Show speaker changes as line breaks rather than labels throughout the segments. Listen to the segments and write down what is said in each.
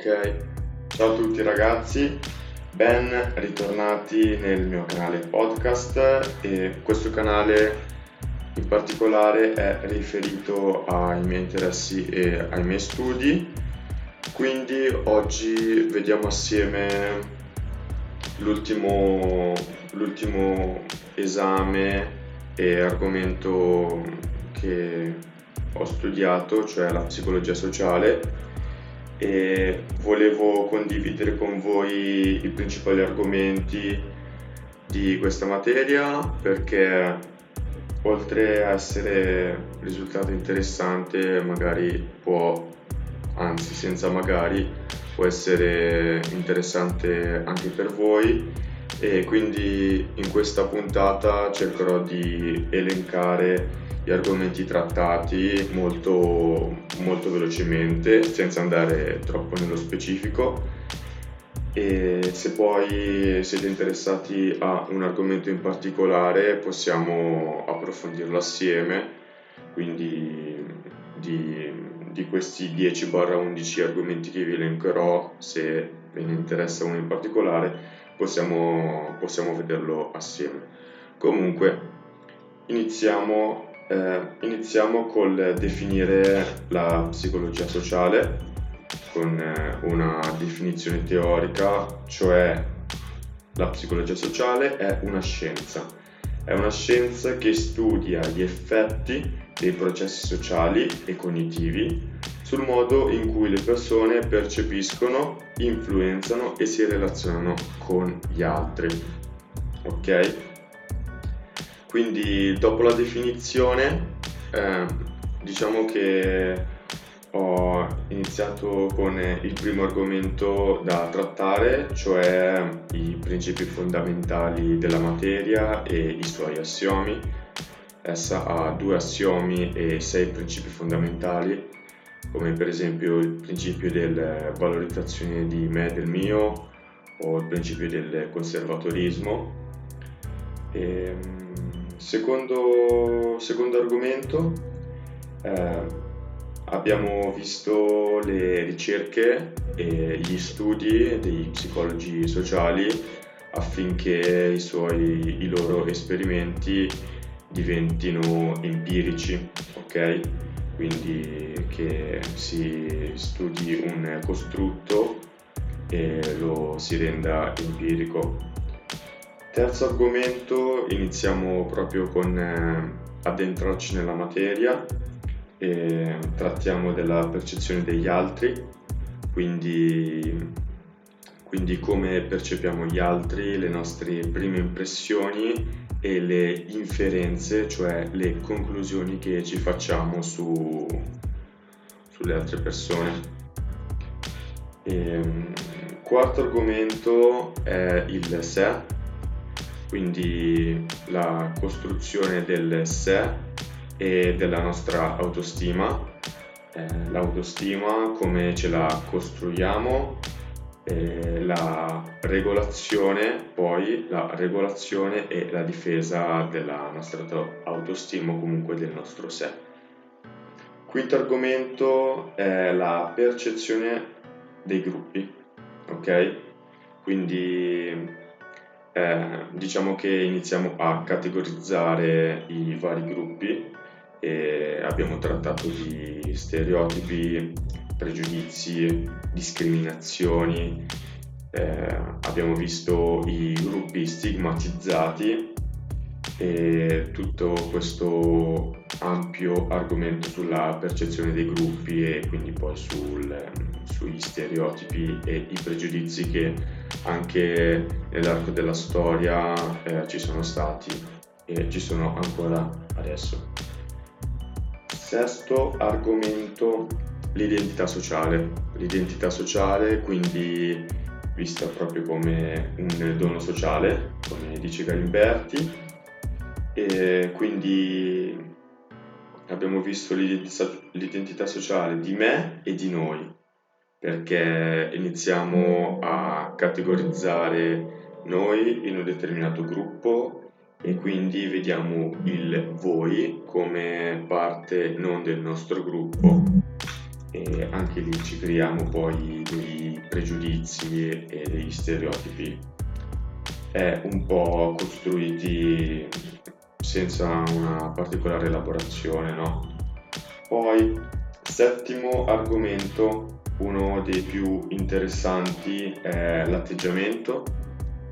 Ok, ciao a tutti ragazzi, ben ritornati nel mio canale podcast. E questo canale in particolare è riferito ai miei interessi e ai miei studi, quindi oggi vediamo assieme l'ultimo, l'ultimo esame e argomento che ho studiato, cioè la psicologia sociale e volevo condividere con voi i principali argomenti di questa materia perché oltre a essere risultato interessante magari può, anzi senza magari, può essere interessante anche per voi e quindi in questa puntata cercherò di elencare gli argomenti trattati molto, molto velocemente senza andare troppo nello specifico. E se poi siete interessati a un argomento in particolare possiamo approfondirlo assieme. Quindi di, di questi 10-11 argomenti che vi elencherò se ve ne interessa uno in particolare possiamo, possiamo vederlo assieme comunque iniziamo eh, iniziamo col definire la psicologia sociale con eh, una definizione teorica, cioè la psicologia sociale è una scienza. È una scienza che studia gli effetti dei processi sociali e cognitivi sul modo in cui le persone percepiscono, influenzano e si relazionano con gli altri. Ok? Quindi dopo la definizione eh, diciamo che ho iniziato con il primo argomento da trattare, cioè i principi fondamentali della materia e i suoi assiomi. Essa ha due assiomi e sei principi fondamentali, come per esempio il principio della valorizzazione di me e del mio o il principio del conservatorismo. E, ehm, Secondo, secondo argomento, eh, abbiamo visto le ricerche e gli studi dei psicologi sociali affinché i, suoi, i loro esperimenti diventino empirici, ok? Quindi che si studi un costrutto e lo si renda empirico. Terzo argomento, iniziamo proprio con eh, addentrarci nella materia e trattiamo della percezione degli altri, quindi, quindi come percepiamo gli altri, le nostre prime impressioni e le inferenze, cioè le conclusioni che ci facciamo su, sulle altre persone. E, ehm, quarto argomento è il sé. Quindi la costruzione del sé e della nostra autostima, eh, l'autostima come ce la costruiamo, eh, la regolazione, poi la regolazione e la difesa della nostra autostima o comunque del nostro sé. Quinto argomento è la percezione dei gruppi, ok? Quindi eh, diciamo che iniziamo a categorizzare i vari gruppi e abbiamo trattato di stereotipi, pregiudizi, discriminazioni, eh, abbiamo visto i gruppi stigmatizzati e tutto questo ampio argomento sulla percezione dei gruppi e quindi poi sul, sugli stereotipi e i pregiudizi che anche nell'arco della storia eh, ci sono stati e ci sono ancora adesso. Sesto argomento, l'identità sociale. L'identità sociale quindi vista proprio come un dono sociale, come dice Galimberti, e quindi abbiamo visto l'identità, l'identità sociale di me e di noi, perché iniziamo a categorizzare noi in un determinato gruppo e quindi vediamo il voi come parte non del nostro gruppo e anche lì ci creiamo poi dei pregiudizi e degli stereotipi è un po' costruiti senza una particolare elaborazione, no? Poi, settimo argomento, uno dei più interessanti è l'atteggiamento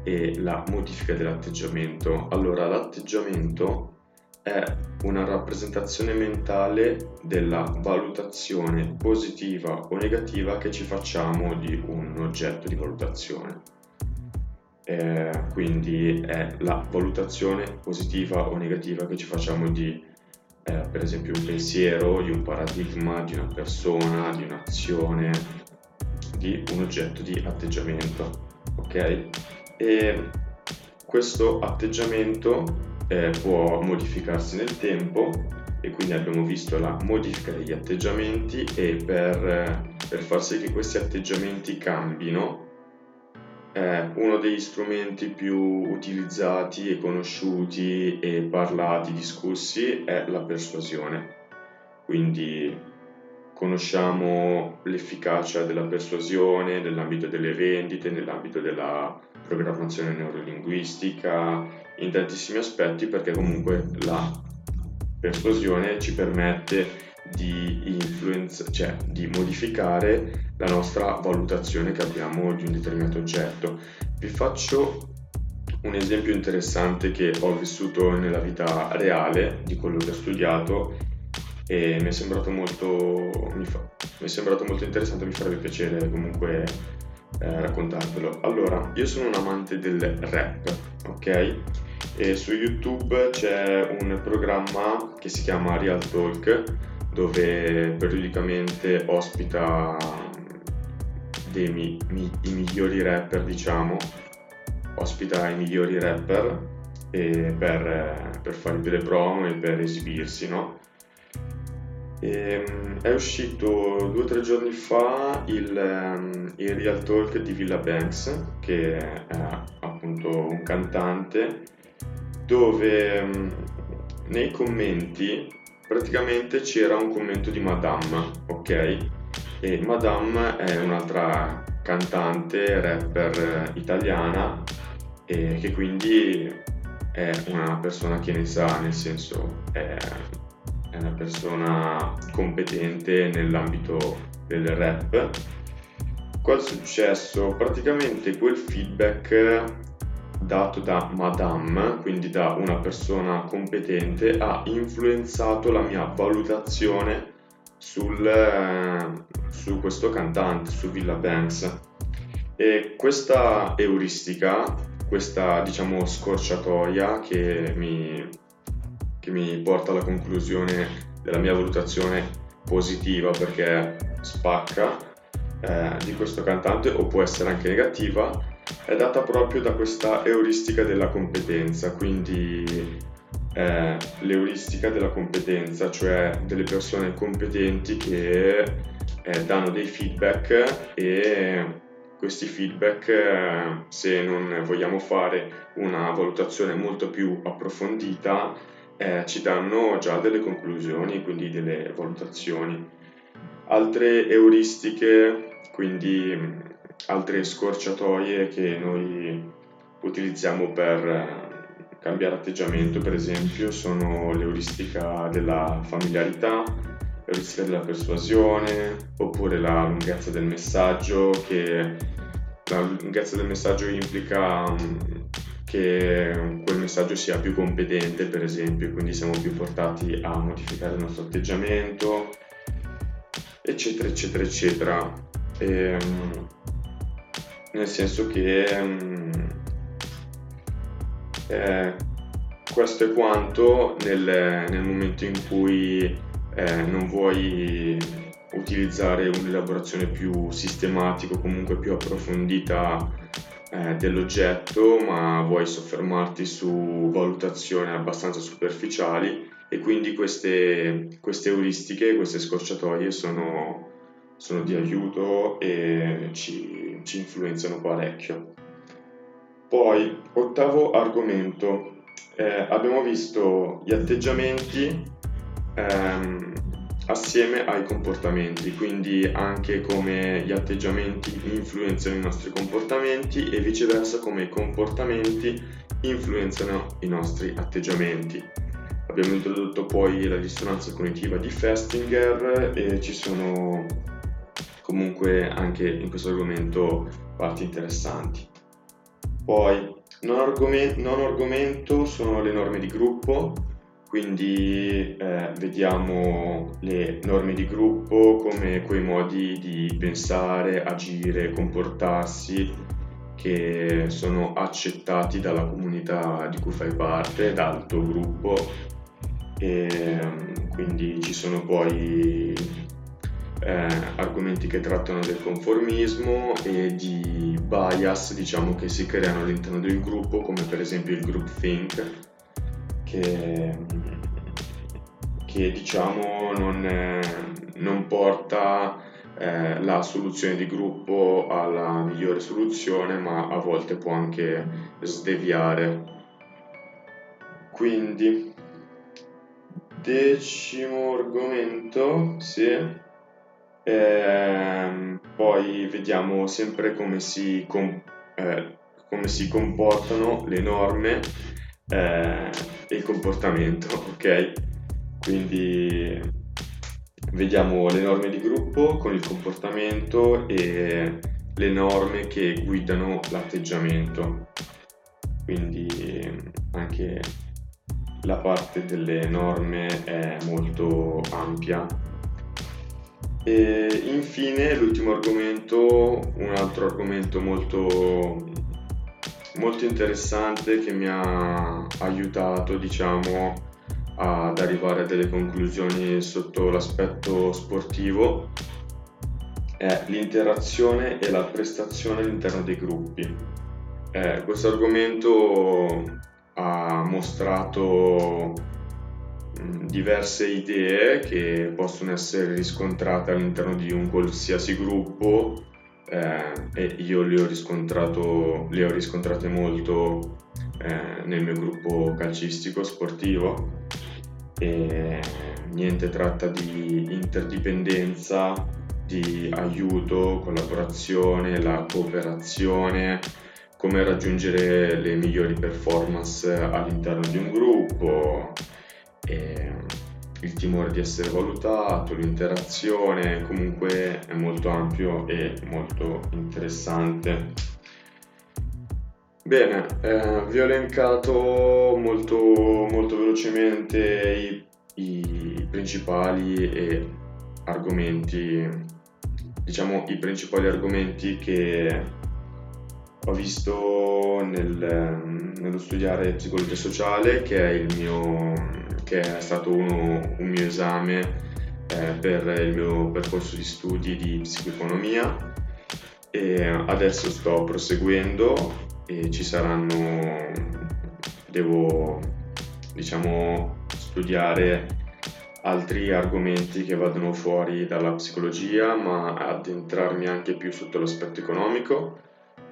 e la modifica dell'atteggiamento. Allora, l'atteggiamento è una rappresentazione mentale della valutazione positiva o negativa che ci facciamo di un oggetto di valutazione. Eh, quindi è la valutazione positiva o negativa che ci facciamo di, eh, per esempio, un pensiero, di un paradigma, di una persona, di un'azione, di un oggetto di atteggiamento. Ok? E questo atteggiamento eh, può modificarsi nel tempo e quindi abbiamo visto la modifica degli atteggiamenti e per, eh, per far sì che questi atteggiamenti cambino eh, uno degli strumenti più utilizzati e conosciuti e parlati, discussi è la persuasione. Quindi conosciamo l'efficacia della persuasione nell'ambito delle vendite, nell'ambito della programmazione neurolinguistica, in tantissimi aspetti perché comunque la persuasione ci permette di, influenza, cioè, di modificare la nostra valutazione che abbiamo di un determinato oggetto. Vi faccio un esempio interessante che ho vissuto nella vita reale di quello che ho studiato e mi è sembrato molto, mi fa, mi è sembrato molto interessante, mi farebbe piacere comunque eh, raccontarvelo. Allora, io sono un amante del rap, ok? E su YouTube c'è un programma che si chiama Real Talk dove periodicamente ospita dei mi, mi, i migliori rapper, diciamo, ospita i migliori rapper per, per fare delle promo e per esibirsi, no? E, ehm, è uscito due o tre giorni fa il, ehm, il, Real Talk di Villa Banks, che è appunto un cantante, dove ehm, nei commenti praticamente c'era un commento di Madame, ok? E Madame è un'altra cantante, rapper italiana, e che quindi è una persona che ne sa, nel senso è è una persona competente nell'ambito del rap. Cosa è successo? Praticamente quel feedback dato da Madame, quindi da una persona competente, ha influenzato la mia valutazione sul, su questo cantante, su Villa Banks. E questa euristica, questa diciamo scorciatoia che mi che mi porta alla conclusione della mia valutazione positiva perché spacca eh, di questo cantante o può essere anche negativa è data proprio da questa euristica della competenza quindi eh, l'euristica della competenza cioè delle persone competenti che eh, danno dei feedback e questi feedback eh, se non vogliamo fare una valutazione molto più approfondita eh, ci danno già delle conclusioni, quindi delle valutazioni. Altre euristiche, quindi altre scorciatoie che noi utilizziamo per eh, cambiare atteggiamento, per esempio, sono l'euristica della familiarità, l'euristica della persuasione, oppure la lunghezza del messaggio, che la lunghezza del messaggio implica che quel messaggio sia più competente, per esempio, quindi siamo più portati a modificare il nostro atteggiamento, eccetera, eccetera, eccetera. E, ehm, nel senso che um, eh, questo è quanto nel, nel momento in cui eh, non vuoi utilizzare un'elaborazione più sistematica o comunque più approfondita eh, dell'oggetto, ma vuoi soffermarti su valutazioni abbastanza superficiali. E quindi queste, queste euristiche, queste scorciatoie sono, sono di aiuto e ci, ci, influenzano parecchio. Poi, ottavo argomento, eh, abbiamo visto gli atteggiamenti, ehm, assieme ai comportamenti, quindi anche come gli atteggiamenti influenzano i nostri comportamenti e viceversa come i comportamenti influenzano i nostri atteggiamenti. Abbiamo introdotto poi la dissonanza cognitiva di Festinger e ci sono comunque anche in questo argomento parti interessanti. Poi, non, argomento, non argomento sono le norme di gruppo, quindi eh, vediamo le norme di gruppo come quei modi di pensare, agire, comportarsi che sono accettati dalla comunità di cui fai parte, dal tuo gruppo e ehm, quindi ci sono poi eh, argomenti che trattano del conformismo e di bias diciamo che si creano all'interno del gruppo come per esempio il groupthink che, che diciamo non, eh, non porta eh, la soluzione di gruppo alla migliore soluzione ma a volte può anche sdeviare. Quindi decimo argomento sì Ehm, poi vediamo sempre come si, com- eh, come si comportano le norme eh, e il comportamento, ok? Quindi vediamo le norme di gruppo con il comportamento e le norme che guidano l'atteggiamento. Quindi anche la parte delle norme è molto ampia e infine l'ultimo argomento, un altro argomento molto, molto interessante che mi ha aiutato diciamo ad arrivare a delle conclusioni sotto l'aspetto sportivo è l'interazione e la prestazione all'interno dei gruppi. Eh, questo argomento ha mostrato diverse idee che possono essere riscontrate all'interno di un qualsiasi gruppo eh, e io le ho, le ho riscontrate molto eh, nel mio gruppo calcistico sportivo. E niente tratta di interdipendenza, di aiuto, collaborazione, la cooperazione, come raggiungere le migliori performance all'interno di un gruppo, il timore di essere valutato, l'interazione, comunque è molto ampio e molto interessante. Bene, eh, vi ho elencato molto, molto velocemente i, i principali argomenti, diciamo i principali argomenti che ho visto nel, nello studiare psicologia sociale, che è il mio che è stato uno, un mio esame eh, per il mio percorso di studi di psicoeconomia. E adesso sto proseguendo e ci saranno, devo diciamo studiare altri argomenti che vadano fuori dalla psicologia ma addentrarmi anche più sotto l'aspetto economico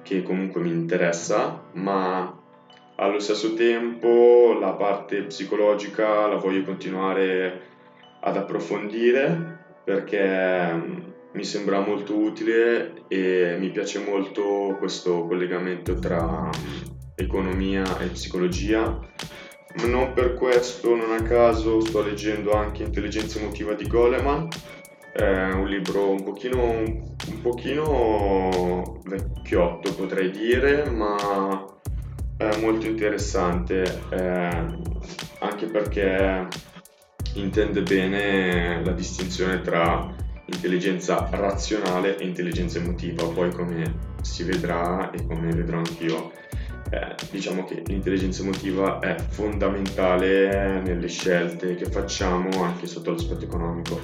che comunque mi interessa ma allo stesso tempo la parte psicologica la voglio continuare ad approfondire perché mm, mi sembra molto utile e mi piace molto questo collegamento tra mm, economia e psicologia. Non per questo, non a caso, sto leggendo anche Intelligenza emotiva di Goleman, è un libro un pochino, un pochino vecchiotto potrei dire, ma è molto interessante eh, anche perché intende bene la distinzione tra intelligenza razionale e intelligenza emotiva, poi come si vedrà e come vedrò anch'io, eh, diciamo che l'intelligenza emotiva è fondamentale nelle scelte che facciamo anche sotto l'aspetto economico.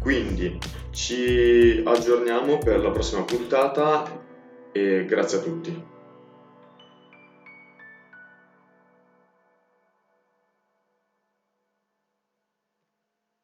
Quindi ci aggiorniamo per la prossima puntata e grazie a tutti.